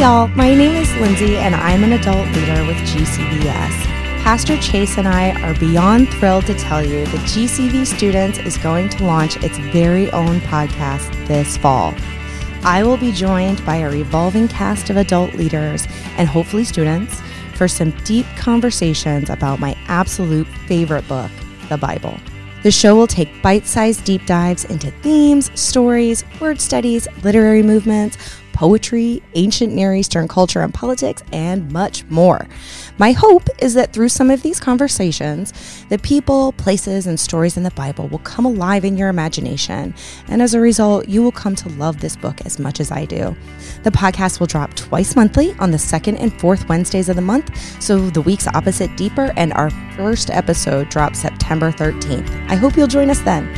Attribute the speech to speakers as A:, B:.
A: y'all. My name is Lindsey, and I'm an adult leader with GCVS. Pastor Chase and I are beyond thrilled to tell you that GCV Students is going to launch its very own podcast this fall. I will be joined by a revolving cast of adult leaders and hopefully students for some deep conversations about my absolute favorite book, the Bible. The show will take bite sized deep dives into themes, stories, word studies, literary movements, poetry, ancient Near Eastern culture and politics, and much more. My hope is that through some of these conversations, the people, places, and stories in the Bible will come alive in your imagination. And as a result, you will come to love this book as much as I do. The podcast will drop twice monthly on the second and fourth Wednesdays of the month, so the weeks opposite deeper, and our first episode drops September 13th. I hope you'll join us then.